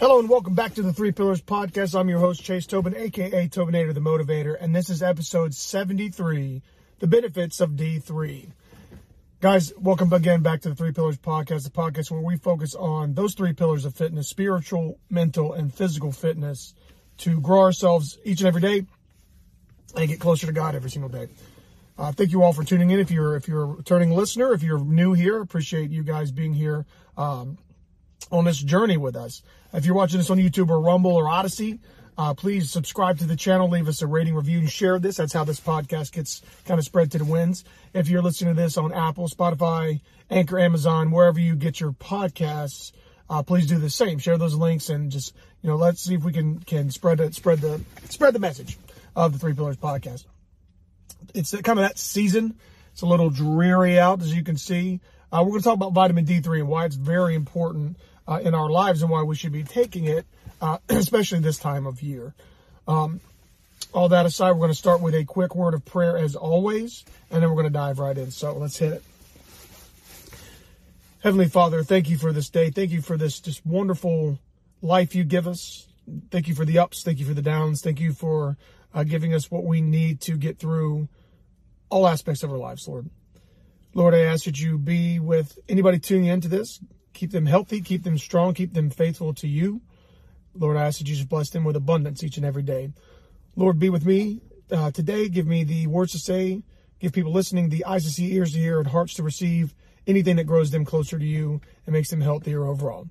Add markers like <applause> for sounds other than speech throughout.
Hello and welcome back to the Three Pillars Podcast. I'm your host, Chase Tobin, aka Tobinator the Motivator, and this is episode 73 The Benefits of D3. Guys, welcome again back to the Three Pillars Podcast, the podcast where we focus on those three pillars of fitness spiritual, mental, and physical fitness to grow ourselves each and every day and get closer to God every single day. Uh, thank you all for tuning in. If you're if you're a returning listener, if you're new here, appreciate you guys being here. Um, on this journey with us. If you're watching this on YouTube or Rumble or Odysee, uh, please subscribe to the channel, leave us a rating, review, and share this. That's how this podcast gets kind of spread to the winds. If you're listening to this on Apple, Spotify, Anchor, Amazon, wherever you get your podcasts, uh, please do the same. Share those links and just you know let's see if we can can spread it, spread the spread the message of the Three Pillars podcast. It's kind of that season. It's a little dreary out, as you can see. Uh, we're going to talk about vitamin D3 and why it's very important uh, in our lives and why we should be taking it, uh, <clears throat> especially this time of year. Um, all that aside, we're going to start with a quick word of prayer as always, and then we're going to dive right in. So let's hit it. Heavenly Father, thank you for this day. Thank you for this just wonderful life you give us. Thank you for the ups. Thank you for the downs. Thank you for uh, giving us what we need to get through all aspects of our lives, Lord. Lord, I ask that you be with anybody tuning into this. Keep them healthy, keep them strong, keep them faithful to you. Lord, I ask that you just bless them with abundance each and every day. Lord, be with me uh, today. Give me the words to say. Give people listening the eyes to see, ears to hear, and hearts to receive anything that grows them closer to you and makes them healthier overall.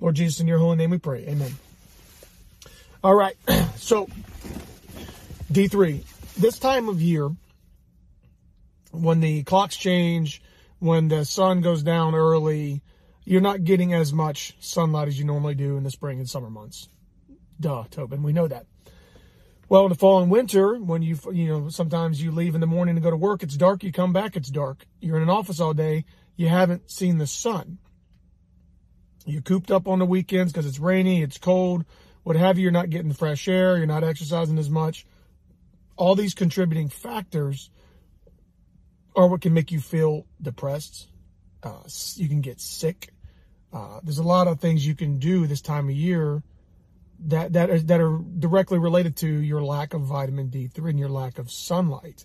Lord Jesus, in your holy name we pray. Amen. All right. <clears throat> So, D3. This time of year, when the clocks change, when the sun goes down early, you're not getting as much sunlight as you normally do in the spring and summer months. Duh, Tobin, we know that. Well, in the fall and winter, when you you know sometimes you leave in the morning to go to work, it's dark. You come back, it's dark. You're in an office all day. You haven't seen the sun. You're cooped up on the weekends because it's rainy, it's cold, what have you. You're not getting fresh air. You're not exercising as much. All these contributing factors are what can make you feel depressed. Uh, you can get sick. Uh, there's a lot of things you can do this time of year that that are, that are directly related to your lack of vitamin D3 and your lack of sunlight.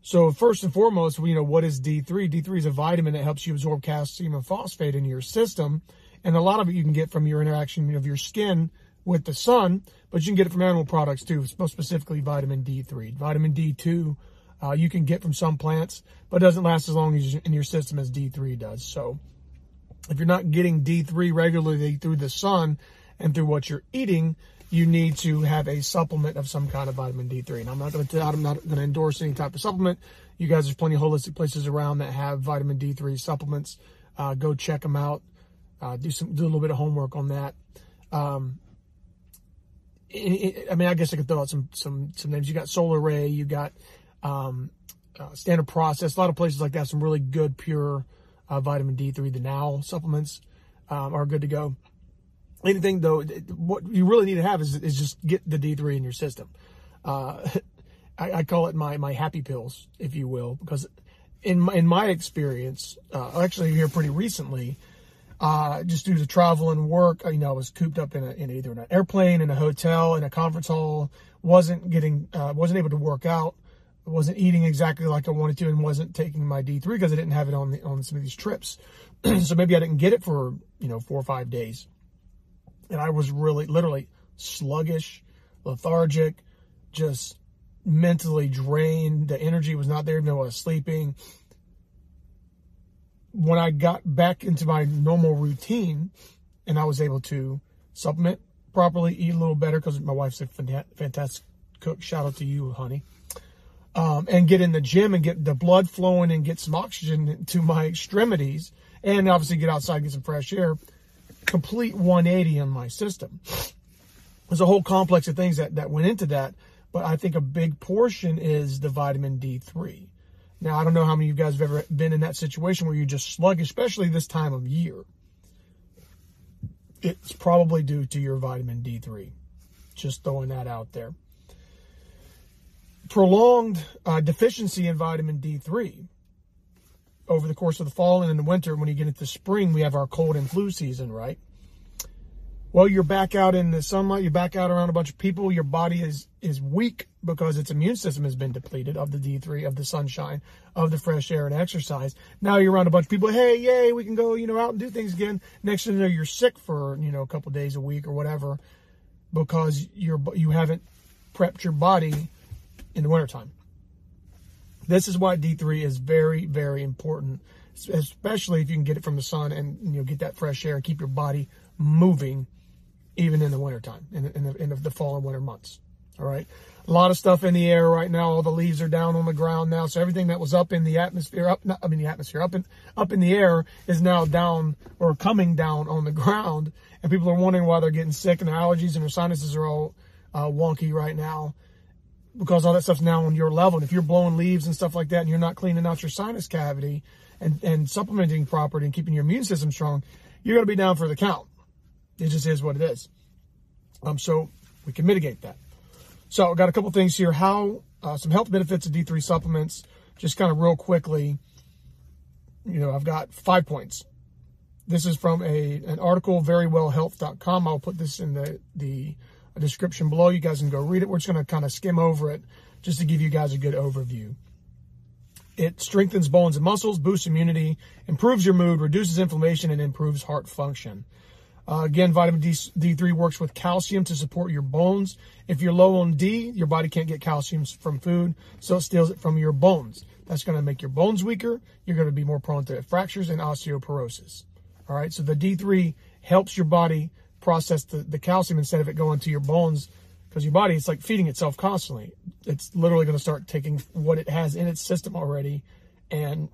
So first and foremost, you know what is D3? D3 is a vitamin that helps you absorb calcium and phosphate into your system, and a lot of it you can get from your interaction of your skin with the sun, but you can get it from animal products too, most specifically vitamin D3. Vitamin D2 uh, you can get from some plants, but it doesn't last as long as in your system as D3 does. So if you're not getting D3 regularly through the sun and through what you're eating, you need to have a supplement of some kind of vitamin D3. And I'm not going to I'm not going to endorse any type of supplement. You guys, there's plenty of holistic places around that have vitamin D3 supplements. Uh, go check them out. Uh, do some do a little bit of homework on that. Um, I mean, I guess I could throw out some some some names. You got Solaray, you got um, uh, Standard Process, a lot of places like that, some really good pure uh, vitamin D3. The Now supplements um, are good to go. Anything though, what you really need to have is, is just get the D3 in your system. Uh, <laughs> I, I, call it my my happy pills, if you will, because in my, in my experience, uh, actually here pretty recently, uh, just due to travel and work, you know, I was cooped up in, a, in either an airplane, in a hotel, in a conference hall, wasn't getting, uh, wasn't able to work out wasn't eating exactly like I wanted to and wasn't taking my D3 because I didn't have it on the, on some of these trips. <clears throat> so maybe I didn't get it for, you know, four or five days. And I was really, literally sluggish, lethargic, just mentally drained. The energy was not there though I was sleeping. When I got back into my normal routine and I was able to supplement properly, eat a little better because my wife's a fantastic cook. Shout out to you, honey um, and get in the gym and get the blood flowing and get some oxygen to my extremities and obviously get outside and get some fresh air. Complete 180 on my system. There's a whole complex of things that, that went into that, but I think a big portion is the vitamin D3. Now, I don't know how many of you guys have ever been in that situation where you're just sluggish, especially this time of year. It's probably due to your vitamin D3. Just throwing that out there prolonged uh, deficiency in vitamin D3 over the course of the fall and in the winter. When you get into spring, we have our cold and flu season, right? Well, you're back out in the sunlight, you're back out around a bunch of people, your body is is weak because its immune system has been depleted of the D3, of the sunshine, of the fresh air and exercise. Now you're around a bunch of people, hey, yay, we can go, you know, out and do things again. Next thing you know, you're sick for, you know, a couple days a week or whatever because you're you haven't prepped your body in the wintertime. This is why D3 is very, very important, especially if you can get it from the sun and you know get that fresh air and keep your body moving even in the wintertime, in, in, the, in the fall and winter months. All right. A lot of stuff in the air right now. All the leaves are down on the ground now. So everything that was up in the atmosphere, up, I mean, the atmosphere, up in, up in the air is now down or coming down on the ground. And people are wondering why they're getting sick and their allergies and their sinuses are all uh, wonky right now because all that stuff's now on your level. And if you're blowing leaves and stuff like that and you're not cleaning out your sinus cavity and, and supplementing properly and keeping your immune system strong, you're going to be down for the count. It just is what it is. Um, so we can mitigate that. So I've got a couple things here. How uh, some health benefits of D3 supplements, just kind of real quickly. You know, I've got five points. This is from a an article, verywellhealth.com. I'll put this in the the description below. You guys can go read it. We're just going to kind of skim over it just to give you guys a good overview. It strengthens bones and muscles, boosts immunity, improves your mood, reduces inflammation, and improves heart function. Uh, again, vitamin D, D3 works with calcium to support your bones. If you're low on D, your body can't get calcium from food, so it steals it from your bones. That's going to make your bones weaker. You're going to be more prone to fractures and osteoporosis. All right, so the D3 helps your body process the, the calcium instead of it going to your bones because your body, it's like feeding itself constantly. It's literally going to start taking what it has in its system already and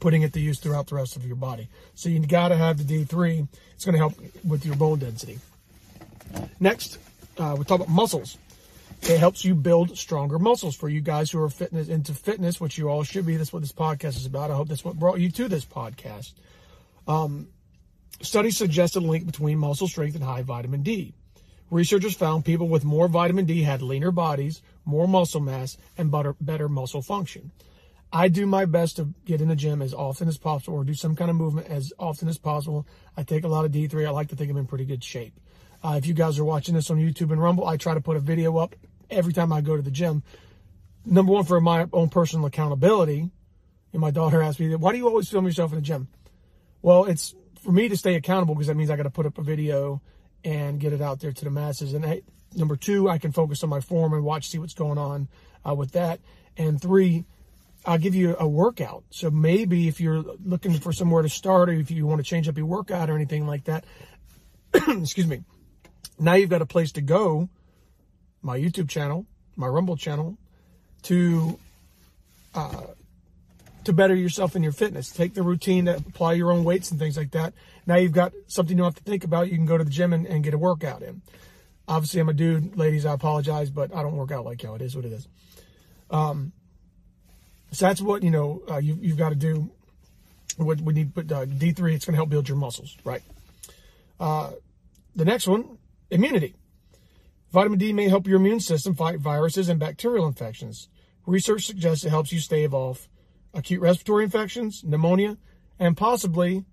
putting it to use throughout the rest of your body. So you got to have the D3. It's going to help with your bone density. Next, uh, we talk about muscles. It helps you build stronger muscles for you guys who are fitness into fitness, which you all should be. That's what this podcast is about. I hope that's what brought you to this podcast. Um, studies suggest a link between muscle strength and high vitamin D. Researchers found people with more vitamin D had leaner bodies, more muscle mass, and better, better muscle function. I do my best to get in the gym as often as possible or do some kind of movement as often as possible. I take a lot of D3. I like to think I'm in pretty good shape. Uh, if you guys are watching this on YouTube and Rumble, I try to put a video up every time I go to the gym. Number one, for my own personal accountability. And my daughter asked me, why do you always film yourself in the gym? Well, it's for me to stay accountable because that means I got to put up a video and get it out there to the masses. And I, number two, I can focus on my form and watch, see what's going on uh, with that. And three, I'll give you a workout. So maybe if you're looking for somewhere to start or if you want to change up your workout or anything like that, <clears throat> excuse me, now you've got a place to go, my YouTube channel, my Rumble channel, to uh, to better yourself in your fitness. Take the routine to apply your own weights and things like that. Now you've got something you don't have to think about. You can go to the gym and, and get a workout in. Obviously, I'm a dude, ladies. I apologize, but I don't work out like y'all. It is what it is. Um, so that's what you know uh, you, you've got to do. What we need put uh, D3. It's going to help build your muscles, right? Uh, the next one, immunity. Vitamin D may help your immune system fight viruses and bacterial infections. Research suggests it helps you stave off acute respiratory infections, pneumonia, and possibly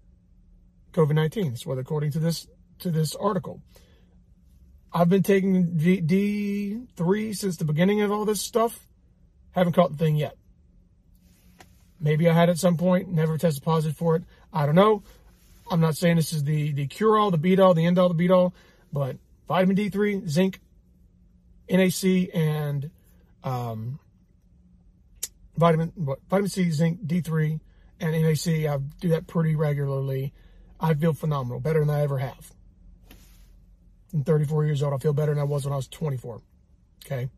COVID-19. That's what according to this to this article. I've been taking D, 3 since the beginning of all this stuff. Haven't caught the thing yet. Maybe I had at some point, never tested positive for it. I don't know. I'm not saying this is the, the cure all, the beat all, the end all, the beat all, but vitamin D3, zinc, NAC, and um, vitamin vitamin C, zinc, D3, and NAC. I do that pretty regularly. I feel phenomenal, better than I ever have. I'm 34 years old. I feel better than I was when I was 24. Okay.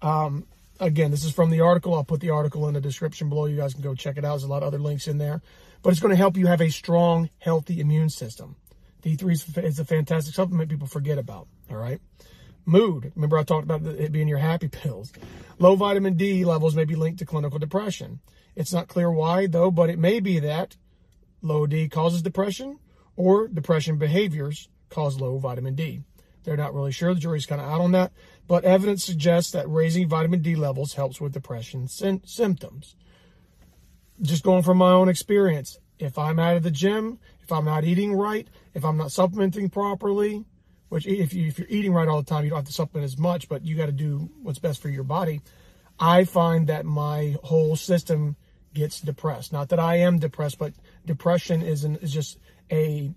Um, again, this is from the article. I'll put the article in the description below. You guys can go check it out. There's a lot of other links in there. But it's going to help you have a strong, healthy immune system. D3 is a fantastic supplement people forget about. All right. Mood. Remember I talked about it being your happy pills. Low vitamin D levels may be linked to clinical depression. It's not clear why, though, but it may be that low D causes depression or depression behaviors cause low vitamin D. They're not really sure. The jury's kind of out on that. But evidence suggests that raising vitamin D levels helps with depression symptoms. Just going from my own experience, if I'm out of the gym, if I'm not eating right, if I'm not supplementing properly, which if, you, if you're eating right all the time, you don't have to supplement as much, but you got to do what's best for your body. I find that my whole system gets depressed. Not that I am depressed, but depression is, an, is just a,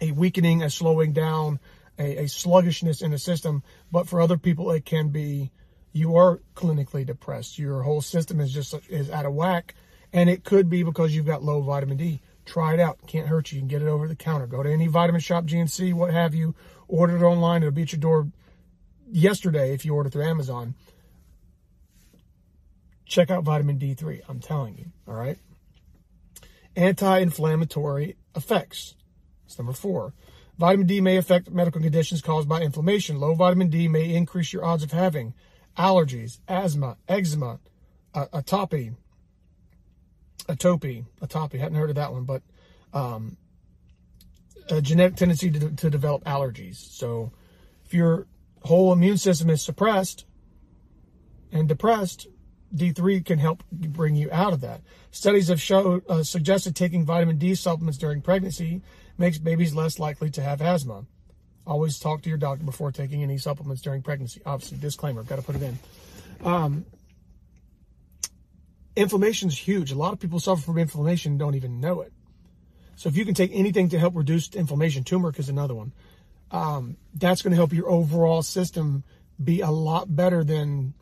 a weakening, a slowing down, a, a sluggishness in the system. But for other people, it can be you are clinically depressed. Your whole system is just is out of whack, and it could be because you've got low vitamin D. Try it out. Can't hurt you. You can get it over the counter. Go to any vitamin shop, GNC, what have you. Order it online. It'll be at your door yesterday if you order through Amazon. Check out vitamin D3. I'm telling you. All right. Anti-inflammatory effects. That's number four. Vitamin D may affect medical conditions caused by inflammation. Low vitamin D may increase your odds of having allergies, asthma, eczema, uh, atopy, atopy, atopy. Hadn't heard of that one, but um, a genetic tendency to, to develop allergies. So if your whole immune system is suppressed and depressed, D3 can help bring you out of that. Studies have showed, uh, suggested taking vitamin D supplements during pregnancy makes babies less likely to have asthma. Always talk to your doctor before taking any supplements during pregnancy. Obviously, disclaimer, got to put it in. Um, inflammation is huge. A lot of people suffer from inflammation don't even know it. So if you can take anything to help reduce inflammation, turmeric is another one. Um, that's going to help your overall system be a lot better than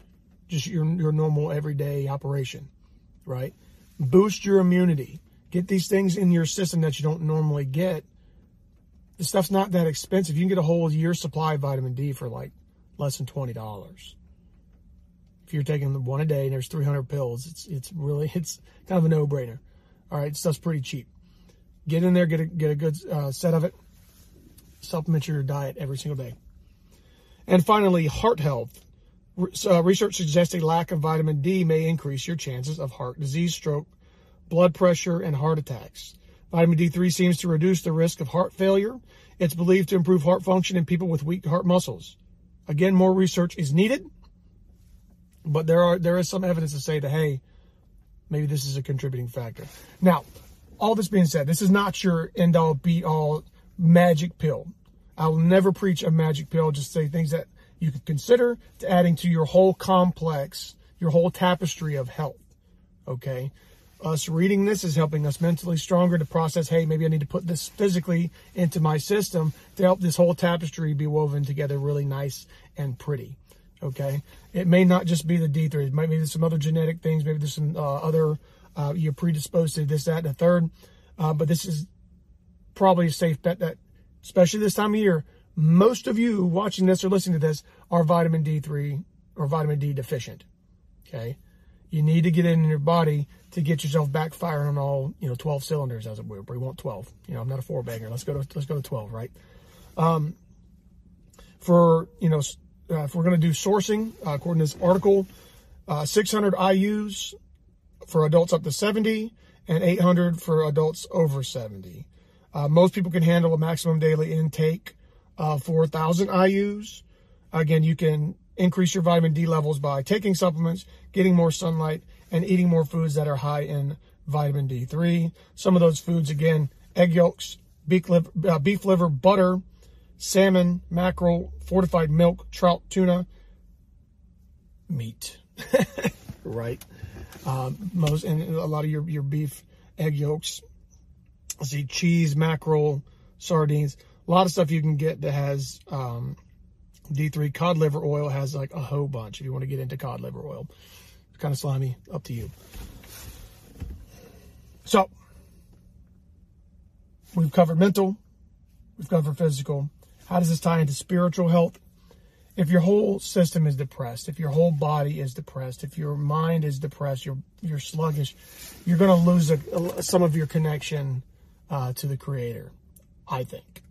just your your normal everyday operation, right? Boost your immunity. Get these things in your system that you don't normally get the stuff's not that expensive. You can get a whole year's supply of vitamin D for like less than twenty dollars. You're taking one a day and there's 300 pills, it's it's really <laughs> it's kind of a no-brainer. All right, stuff's pretty cheap. Get in there, get a get a good uh, set of it. Supplement your diet every single day. And finally, heart health. Uh, research suggests a lack of vitamin D may increase your chances of heart disease, stroke, blood pressure, and heart attacks. Vitamin D3 seems to reduce the risk of heart failure. It's believed to improve heart function in people with weak heart muscles. Again, more research is needed, but there are there is some evidence to say that hey, maybe this is a contributing factor. Now, all this being said, this is not your end all be all magic pill. I will never preach a magic pill, just say things that you could consider to adding to your whole complex, your whole tapestry of health. Okay? us reading this is helping us mentally stronger to process, hey, maybe I need to put this physically into my system to help this whole tapestry be woven together really nice and pretty. Okay. It may not just be the D3. It might be some other genetic things. Maybe there's some uh, other, uh, you're predisposed to this, that, and the third. Uh, but this is probably a safe bet that, especially this time of year, most of you watching this or listening to this are vitamin D3 or vitamin D deficient. Okay. You need to get it in your body to get yourself back firing on all, you know, 12 cylinders as it were. We want 12. You know, I'm not a four banger. Let's go to, let's go to 12, right? Um, for, you know, uh, if we're going to do sourcing, uh, according to this article, uh, 600 IUs for adults up to 70 and 800 for adults over 70. Uh, most people can handle a maximum daily intake of 4,000 IUs. Again, you can increase your vitamin D levels by taking supplements, getting more sunlight, and eating more foods that are high in vitamin D3. Some of those foods, again, egg yolks, beef liver, uh, beef liver butter, salmon, mackerel, fortified milk, trout, tuna, meat, <laughs> right? Um, most and a lot of your, your beef, egg yolks, I see cheese, mackerel, sardines, a lot of stuff you can get that has um, D3 cod liver oil has like a whole bunch if you want to get into cod liver oil. It's kind of slimy, up to you. So, we've covered mental, we've covered physical. How does this tie into spiritual health? If your whole system is depressed, if your whole body is depressed, if your mind is depressed, you're you're sluggish, you're going to lose a, some of your connection uh, to the Creator. I think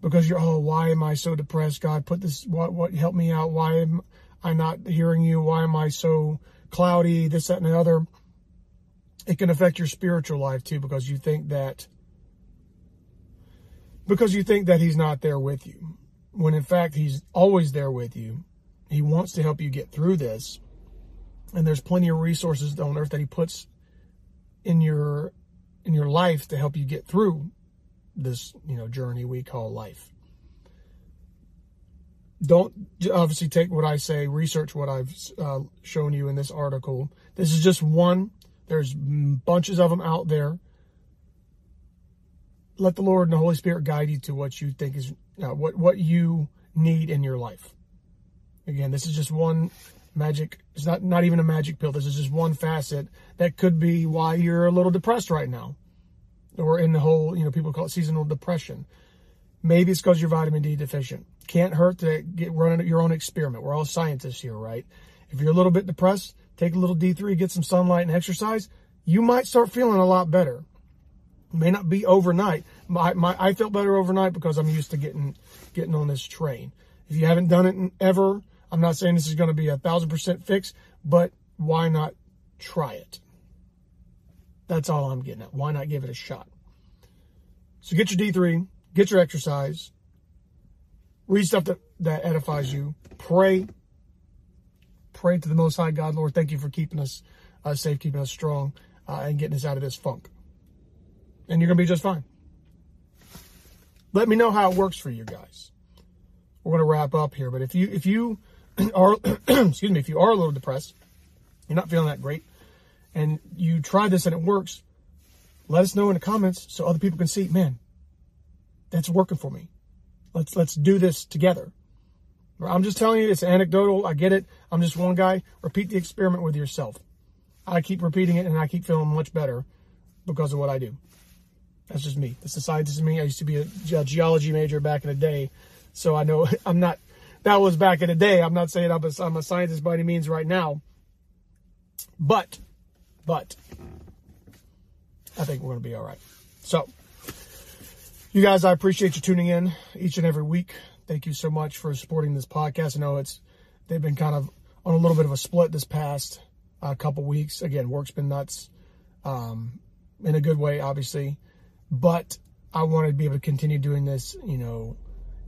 because you're, oh, why am I so depressed? God, put this, what, what, help me out. Why am I not hearing you? Why am I so cloudy? This, that, and the other. It can affect your spiritual life too, because you think that, because you think that he's not there with you. When in fact, he's always there with you. He wants to help you get through this. And there's plenty of resources on earth that he puts in your in your life to help you get through this, you know, journey we call life. Don't obviously take what I say, research what I've uh, shown you in this article. This is just one. There's bunches of them out there. Let the Lord and the Holy Spirit guide you to what you think is uh, what what you need in your life. Again, this is just one magic. It's not not even a magic pill. This is just one facet that could be why you're a little depressed right now, or in the whole you know people call it seasonal depression. Maybe it's because you're vitamin D deficient. Can't hurt to get running your own experiment. We're all scientists here, right? If you're a little bit depressed, take a little D3, get some sunlight and exercise. You might start feeling a lot better. May not be overnight. My, my, I felt better overnight because I'm used to getting, getting on this train. If you haven't done it ever, I'm not saying this is going to be a thousand percent fix, but why not try it? That's all I'm getting at. Why not give it a shot? So get your D3, get your exercise, read stuff that, that edifies you, pray, pray to the Most High God, Lord. Thank you for keeping us uh, safe, keeping us strong, uh, and getting us out of this funk. And you're gonna be just fine. Let me know how it works for you guys. We're gonna wrap up here, but if you if you <clears throat> are <clears throat> excuse me if you are a little depressed, you're not feeling that great, and you try this and it works, let us know in the comments so other people can see. Man, that's working for me. Let's let's do this together. I'm just telling you, it's anecdotal. I get it. I'm just one guy. Repeat the experiment with yourself. I keep repeating it and I keep feeling much better because of what I do. That's just me. That's the scientist in me. I used to be a geology major back in the day. So I know <laughs> I'm not, that was back in the day. I'm not saying I'm a, I'm a scientist by any means right now. But, but, I think we're going to be all right. So, you guys, I appreciate you tuning in each and every week. Thank you so much for supporting this podcast. I know it's they've been kind of on a little bit of a split this past uh, couple weeks. Again, work's been nuts, um, in a good way, obviously, but I want to be able to continue doing this. You know,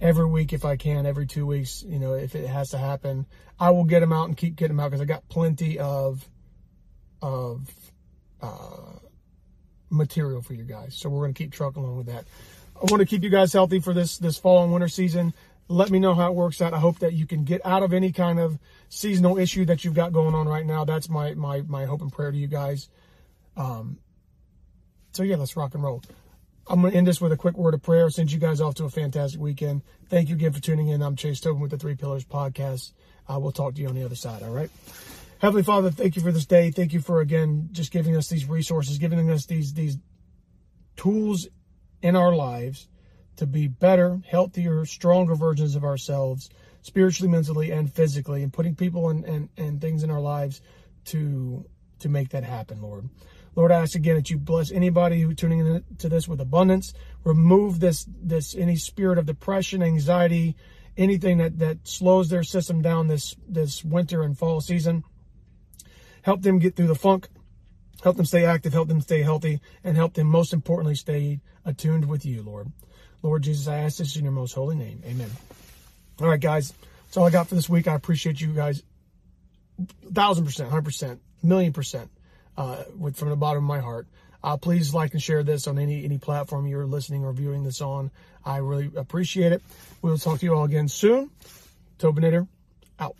every week if I can, every two weeks. You know, if it has to happen, I will get them out and keep getting them out because I got plenty of of uh, material for you guys. So we're going to keep trucking along with that. I want to keep you guys healthy for this this fall and winter season. Let me know how it works out. I hope that you can get out of any kind of seasonal issue that you've got going on right now. That's my my my hope and prayer to you guys. Um, so yeah, let's rock and roll. I'm going to end this with a quick word of prayer. Send you guys off to a fantastic weekend. Thank you again for tuning in. I'm Chase Tobin with the Three Pillars Podcast. Uh, we'll talk to you on the other side. All right. Heavenly Father, thank you for this day. Thank you for again just giving us these resources, giving us these these tools in our lives to be better, healthier, stronger versions of ourselves, spiritually, mentally, and physically, and putting people and, and, and things in our lives to to make that happen, Lord. Lord, I ask again that you bless anybody who tuning into to this with abundance. Remove this this any spirit of depression, anxiety, anything that that slows their system down this this winter and fall season. Help them get through the funk Help them stay active, help them stay healthy, and help them, most importantly, stay attuned with you, Lord. Lord Jesus, I ask this in your most holy name. Amen. All right, guys. That's all I got for this week. I appreciate you guys. Thousand percent, hundred percent, million percent, uh, with from the bottom of my heart. Uh, please like and share this on any any platform you're listening or viewing this on. I really appreciate it. We'll talk to you all again soon. Tobinator out.